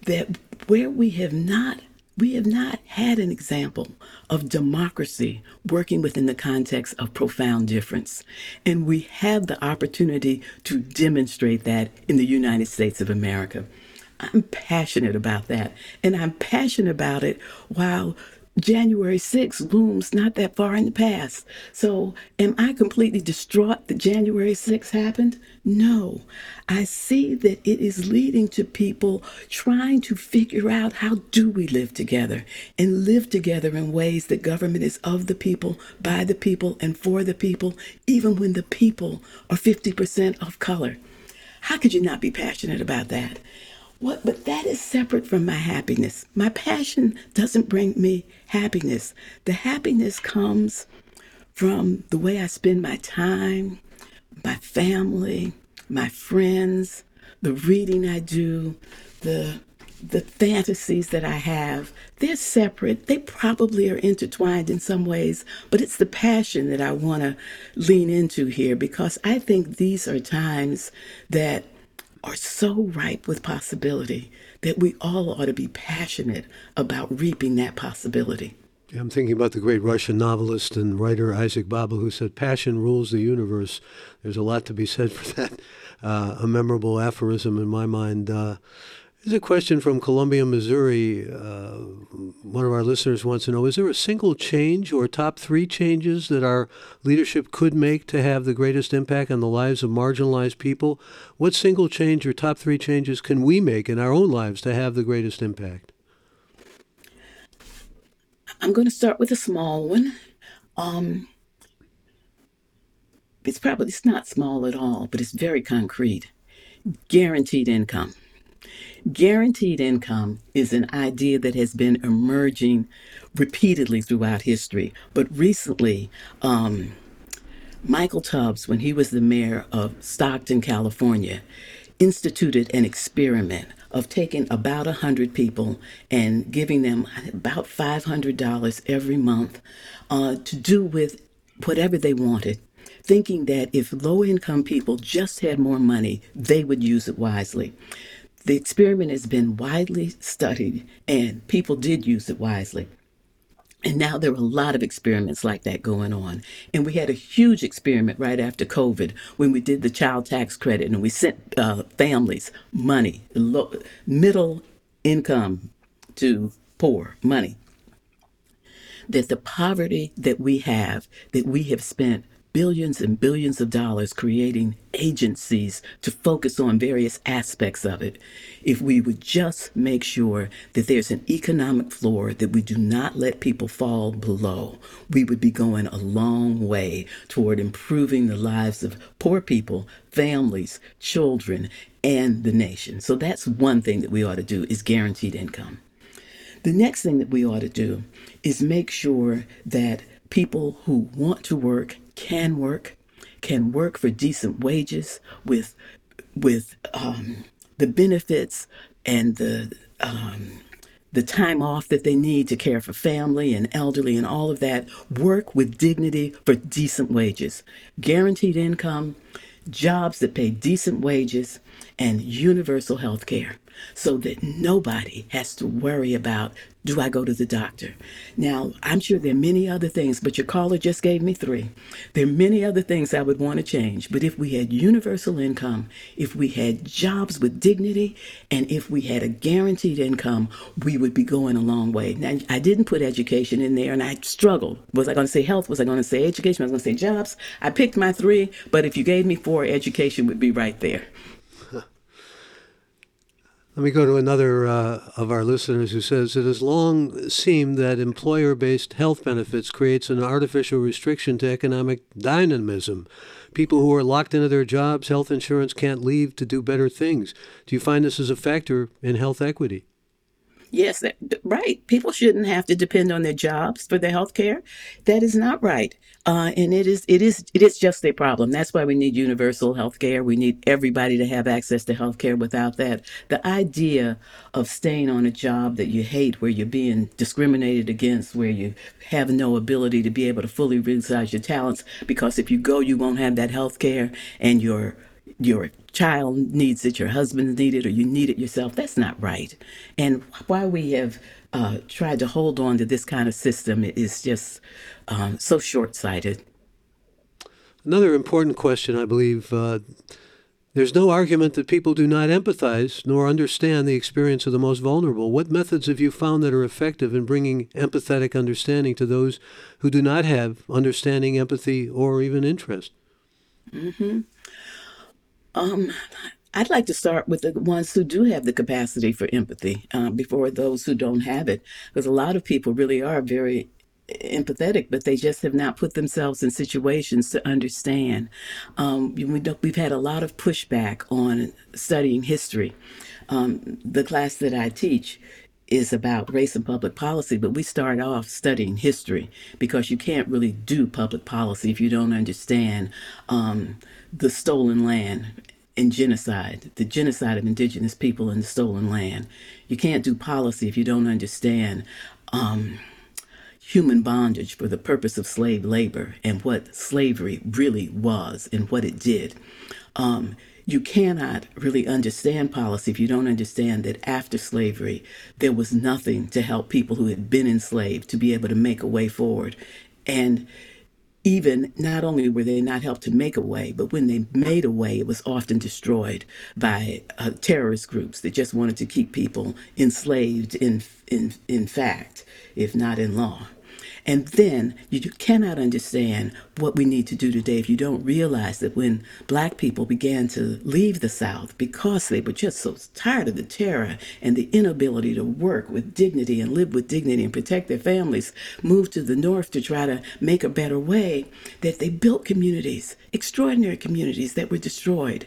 that where we have not we have not had an example of democracy working within the context of profound difference. And we have the opportunity to demonstrate that in the United States of America. I'm passionate about that. And I'm passionate about it while January 6th looms not that far in the past. So, am I completely distraught that January 6th happened? No. I see that it is leading to people trying to figure out how do we live together and live together in ways that government is of the people, by the people, and for the people, even when the people are 50% of color. How could you not be passionate about that? What, but that is separate from my happiness. My passion doesn't bring me happiness. The happiness comes from the way I spend my time, my family, my friends, the reading I do, the the fantasies that I have. They're separate. They probably are intertwined in some ways, but it's the passion that I want to lean into here because I think these are times that are so ripe with possibility that we all ought to be passionate about reaping that possibility. I'm thinking about the great Russian novelist and writer Isaac Babel, who said, Passion rules the universe. There's a lot to be said for that. Uh, a memorable aphorism in my mind. Uh, Here's a question from Columbia, Missouri. Uh, one of our listeners wants to know Is there a single change or top three changes that our leadership could make to have the greatest impact on the lives of marginalized people? What single change or top three changes can we make in our own lives to have the greatest impact? I'm going to start with a small one. Um, it's probably it's not small at all, but it's very concrete. Guaranteed income. Guaranteed income is an idea that has been emerging repeatedly throughout history, but recently, um, Michael Tubbs, when he was the mayor of Stockton, California, instituted an experiment of taking about 100 people and giving them about $500 every month uh, to do with whatever they wanted thinking that if low income people just had more money, they would use it wisely. The experiment has been widely studied, and people did use it wisely. And now there are a lot of experiments like that going on. And we had a huge experiment right after COVID when we did the child tax credit and we sent uh, families money, middle income to poor money. That the poverty that we have, that we have spent billions and billions of dollars creating agencies to focus on various aspects of it. If we would just make sure that there's an economic floor that we do not let people fall below, we would be going a long way toward improving the lives of poor people, families, children, and the nation. So that's one thing that we ought to do is guaranteed income. The next thing that we ought to do is make sure that people who want to work can work, can work for decent wages with with um, the benefits and the um, the time off that they need to care for family and elderly and all of that. Work with dignity for decent wages, guaranteed income, jobs that pay decent wages, and universal health care so that nobody has to worry about do I go to the doctor? Now, I'm sure there are many other things, but your caller just gave me three. There are many other things I would want to change, but if we had universal income, if we had jobs with dignity, and if we had a guaranteed income, we would be going a long way. Now, I didn't put education in there and I struggled. Was I going to say health? Was I going to say education? Was I going to say jobs? I picked my three, but if you gave me four, education would be right there. Let me go to another uh, of our listeners who says it has long seemed that employer-based health benefits creates an artificial restriction to economic dynamism. People who are locked into their jobs, health insurance can't leave to do better things. Do you find this as a factor in health equity? Yes, that, right. People shouldn't have to depend on their jobs for their health care. That is not right. Uh, and it is it is it is just a problem. That's why we need universal health care. We need everybody to have access to health care. Without that, the idea of staying on a job that you hate, where you're being discriminated against, where you have no ability to be able to fully realize your talents, because if you go, you won't have that health care, and your your child needs it, your husband needs it, or you need it yourself. That's not right. And why we have uh, tried to hold on to this kind of system is just um, so short sighted. Another important question, I believe. Uh, there's no argument that people do not empathize nor understand the experience of the most vulnerable. What methods have you found that are effective in bringing empathetic understanding to those who do not have understanding, empathy, or even interest? Mm-hmm. Um, I'd like to start with the ones who do have the capacity for empathy uh, before those who don't have it, because a lot of people really are very empathetic, but they just have not put themselves in situations to understand. Um, we have had a lot of pushback on studying history. Um, the class that I teach is about race and public policy, but we start off studying history because you can't really do public policy if you don't understand um, the stolen land and genocide, the genocide of indigenous people in the stolen land. You can't do policy if you don't understand um, human bondage for the purpose of slave labor and what slavery really was and what it did. Um, you cannot really understand policy if you don't understand that after slavery, there was nothing to help people who had been enslaved to be able to make a way forward. And even not only were they not helped to make a way, but when they made a way, it was often destroyed by uh, terrorist groups that just wanted to keep people enslaved in, in, in fact, if not in law. And then you cannot understand what we need to do today if you don't realize that when black people began to leave the South because they were just so tired of the terror and the inability to work with dignity and live with dignity and protect their families, moved to the North to try to make a better way, that they built communities, extraordinary communities that were destroyed,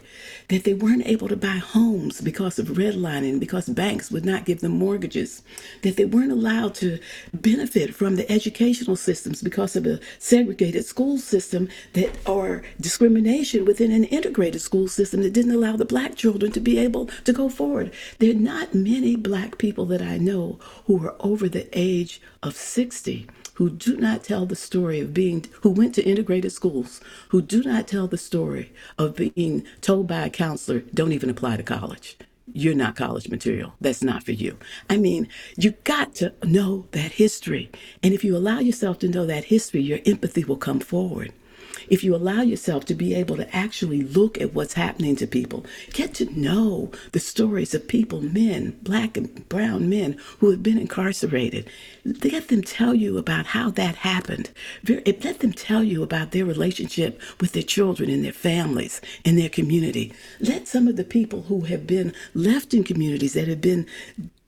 that they weren't able to buy homes because of redlining, because banks would not give them mortgages, that they weren't allowed to benefit from the educational systems because of a segregated school system that or discrimination within an integrated school system that didn't allow the black children to be able to go forward. There are not many black people that I know who are over the age of 60 who do not tell the story of being who went to integrated schools who do not tell the story of being told by a counselor don't even apply to college you're not college material. That's not for you. I mean, you got to know that history. And if you allow yourself to know that history, your empathy will come forward if you allow yourself to be able to actually look at what's happening to people, get to know the stories of people, men, black and brown men who have been incarcerated, let them tell you about how that happened. Let them tell you about their relationship with their children and their families and their community. Let some of the people who have been left in communities that have been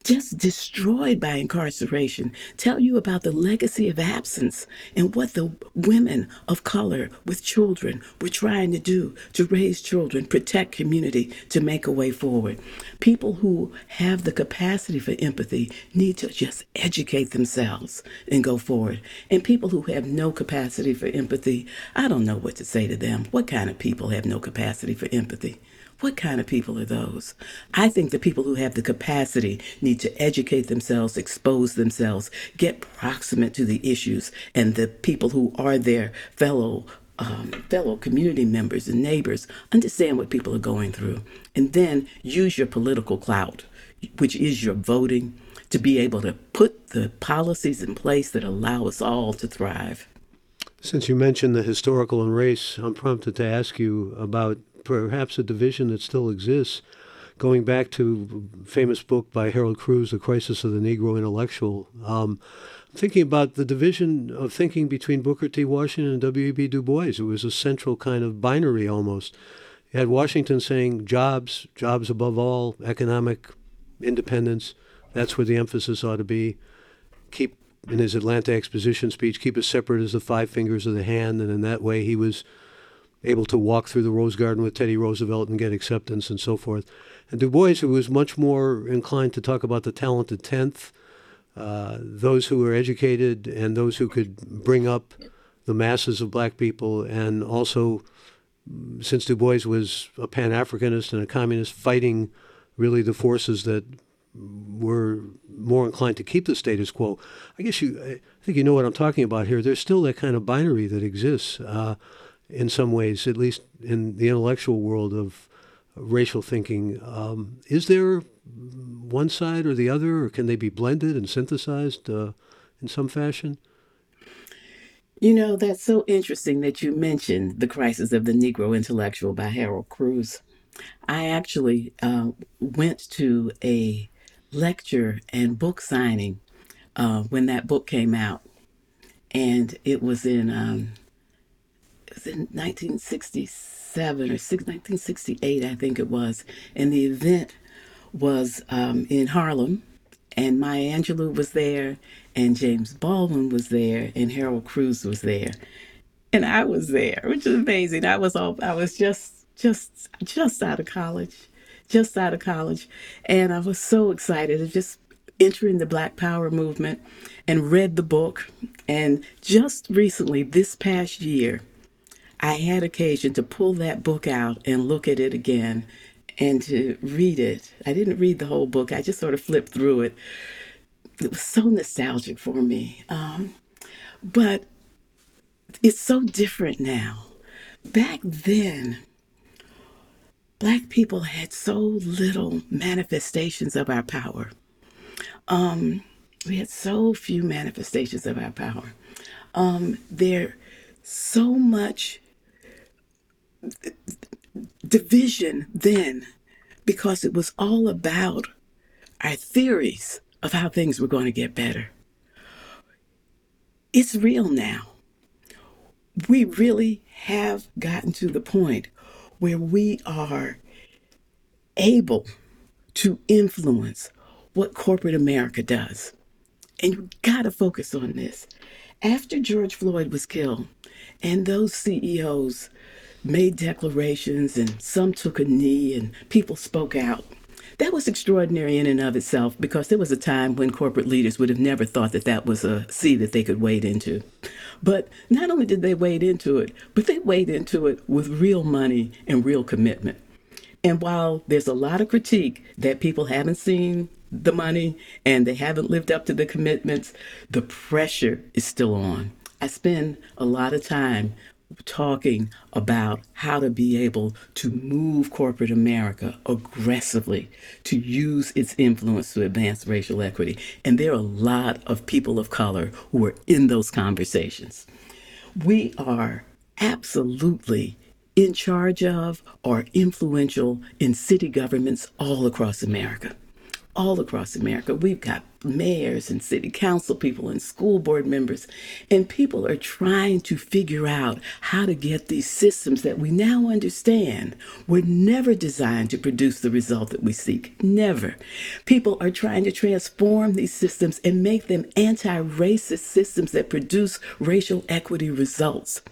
just destroyed by incarceration, tell you about the legacy of absence and what the women of color with children were trying to do to raise children, protect community, to make a way forward. People who have the capacity for empathy need to just educate themselves and go forward. And people who have no capacity for empathy, I don't know what to say to them. What kind of people have no capacity for empathy? What kind of people are those? I think the people who have the capacity need to educate themselves, expose themselves, get proximate to the issues, and the people who are their fellow um, fellow community members and neighbors understand what people are going through, and then use your political clout, which is your voting, to be able to put the policies in place that allow us all to thrive. Since you mentioned the historical and race, I'm prompted to ask you about perhaps a division that still exists, going back to famous book by Harold Cruse, The Crisis of the Negro Intellectual. Um, thinking about the division of thinking between Booker T. Washington and W.E.B. Du Bois. It was a central kind of binary almost. You had Washington saying jobs, jobs above all, economic independence. That's where the emphasis ought to be. Keep, in his Atlanta Exposition speech, keep us separate as the five fingers of the hand. And in that way, he was able to walk through the Rose Garden with Teddy Roosevelt and get acceptance and so forth. And Du Bois, who was much more inclined to talk about the talented tenth, uh, those who were educated and those who could bring up the masses of black people, and also, since Du Bois was a Pan Africanist and a communist, fighting really the forces that were more inclined to keep the status quo. I guess you, I think you know what I'm talking about here. There's still that kind of binary that exists. Uh, in some ways, at least in the intellectual world of racial thinking. Um, is there one side or the other, or can they be blended and synthesized uh, in some fashion? You know, that's so interesting that you mentioned The Crisis of the Negro Intellectual by Harold Cruse. I actually uh, went to a lecture and book signing uh, when that book came out. And it was in um, was in 1967 or 1968, I think it was. And the event was um, in Harlem, and Maya Angelou was there, and James Baldwin was there, and Harold Cruse was there, and I was there, which is amazing. I was all I was just just just out of college, just out of college, and I was so excited of just entering the Black Power movement, and read the book, and just recently, this past year I had occasion to pull that book out and look at it again and to read it. I didn't read the whole book, I just sort of flipped through it. It was so nostalgic for me. Um, but it's so different now. Back then, Black people had so little manifestations of our power. Um, we had so few manifestations of our power. Um, there so much division then because it was all about our theories of how things were going to get better. It's real now. We really have gotten to the point where we are able to influence what corporate America does. And you got to focus on this. After George Floyd was killed, and those CEOs made declarations and some took a knee and people spoke out. That was extraordinary in and of itself because there was a time when corporate leaders would have never thought that that was a sea that they could wade into. But not only did they wade into it, but they wade into it with real money and real commitment. And while there's a lot of critique that people haven't seen the money and they haven't lived up to the commitments, the pressure is still on. I spend a lot of time talking about how to be able to move corporate America aggressively to use its influence to advance racial equity. And there are a lot of people of color who are in those conversations. We are absolutely in charge of or influential in city governments all across America. All across America. We've got mayors and city council people and school board members, and people are trying to figure out how to get these systems that we now understand were never designed to produce the result that we seek. Never. People are trying to transform these systems and make them anti racist systems that produce racial equity results.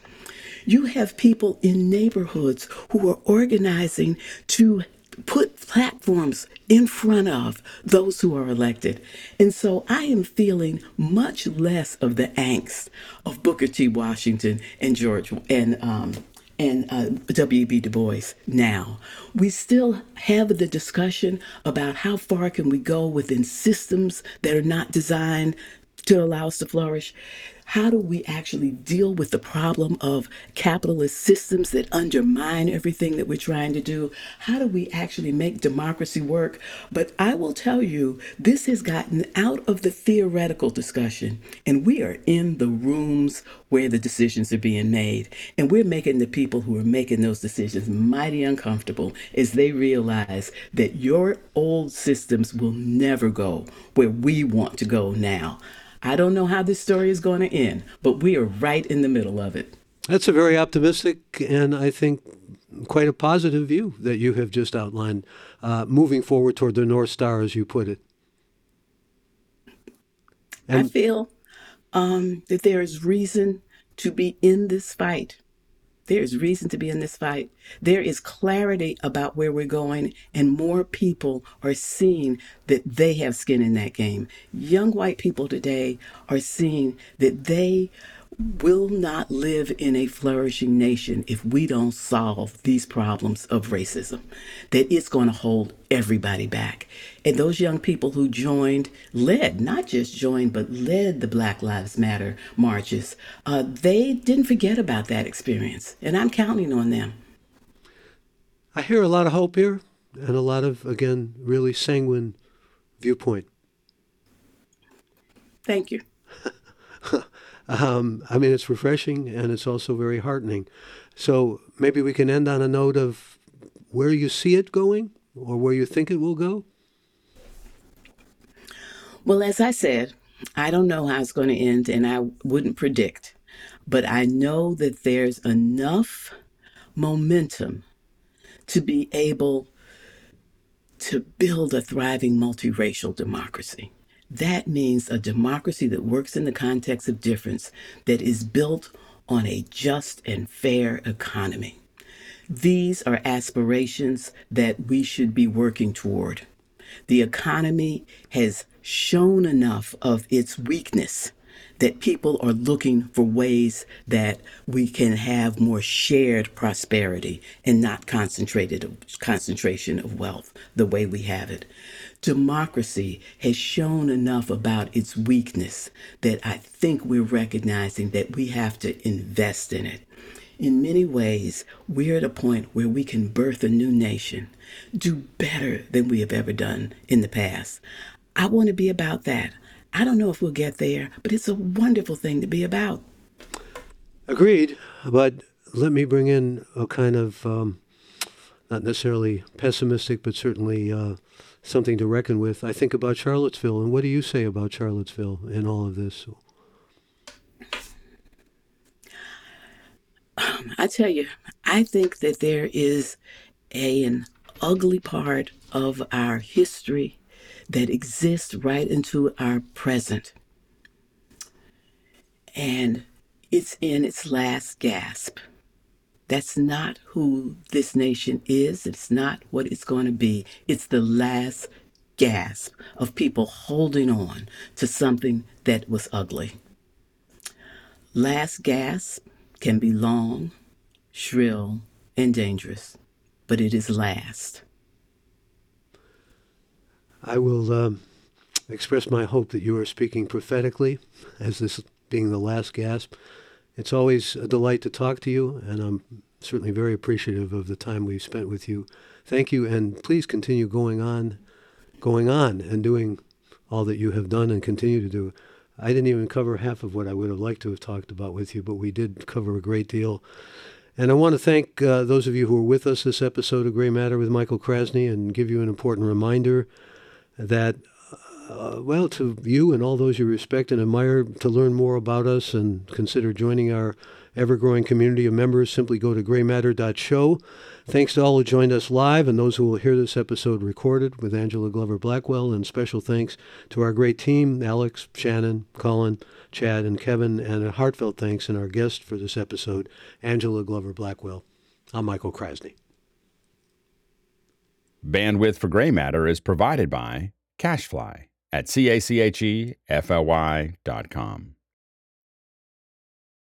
You have people in neighborhoods who are organizing to put platforms in front of those who are elected. And so I am feeling much less of the angst of Booker T. Washington and George and um, and uh, W.B. Du Bois now. We still have the discussion about how far can we go within systems that are not designed to allow us to flourish. How do we actually deal with the problem of capitalist systems that undermine everything that we're trying to do? How do we actually make democracy work? But I will tell you, this has gotten out of the theoretical discussion, and we are in the rooms where the decisions are being made. And we're making the people who are making those decisions mighty uncomfortable as they realize that your old systems will never go where we want to go now. I don't know how this story is going to end, but we are right in the middle of it. That's a very optimistic and I think quite a positive view that you have just outlined, uh, moving forward toward the North Star, as you put it. And I feel um, that there is reason to be in this fight. There is reason to be in this fight. There is clarity about where we're going, and more people are seeing that they have skin in that game. Young white people today are seeing that they will not live in a flourishing nation if we don't solve these problems of racism, that it's going to hold everybody back. And those young people who joined, led, not just joined, but led the Black Lives Matter marches, uh, they didn't forget about that experience. And I'm counting on them. I hear a lot of hope here and a lot of, again, really sanguine viewpoint. Thank you. Um, I mean, it's refreshing and it's also very heartening. So maybe we can end on a note of where you see it going or where you think it will go. Well, as I said, I don't know how it's going to end and I wouldn't predict, but I know that there's enough momentum to be able to build a thriving multiracial democracy. That means a democracy that works in the context of difference, that is built on a just and fair economy. These are aspirations that we should be working toward. The economy has shown enough of its weakness that people are looking for ways that we can have more shared prosperity and not concentrated concentration of wealth the way we have it democracy has shown enough about its weakness that I think we're recognizing that we have to invest in it. In many ways, we're at a point where we can birth a new nation, do better than we have ever done in the past. I want to be about that. I don't know if we'll get there, but it's a wonderful thing to be about. Agreed. But let me bring in a kind of um, not necessarily pessimistic, but certainly uh, something to reckon with. I think about Charlottesville, and what do you say about Charlottesville and all of this? Um, I tell you, I think that there is a, an ugly part of our history that exists right into our present. And it's in its last gasp. That's not who this nation is. It's not what it's going to be. It's the last gasp of people holding on to something that was ugly. Last gasp can be long, shrill, and dangerous, but it is last. I will um, express my hope that you are speaking prophetically as this being the last gasp. It's always a delight to talk to you, and I'm certainly very appreciative of the time we've spent with you. Thank you, and please continue going on, going on, and doing all that you have done and continue to do. I didn't even cover half of what I would have liked to have talked about with you, but we did cover a great deal. And I want to thank uh, those of you who were with us this episode of Gray Matter with Michael Krasny and give you an important reminder that uh, well, to you and all those you respect and admire, to learn more about us and consider joining our ever growing community of members, simply go to graymatter.show. Thanks to all who joined us live and those who will hear this episode recorded with Angela Glover Blackwell, and special thanks to our great team Alex, Shannon, Colin, Chad, and Kevin, and a heartfelt thanks and our guest for this episode, Angela Glover Blackwell. I'm Michael Krasny. Bandwidth for Gray Matter is provided by CacheFly at C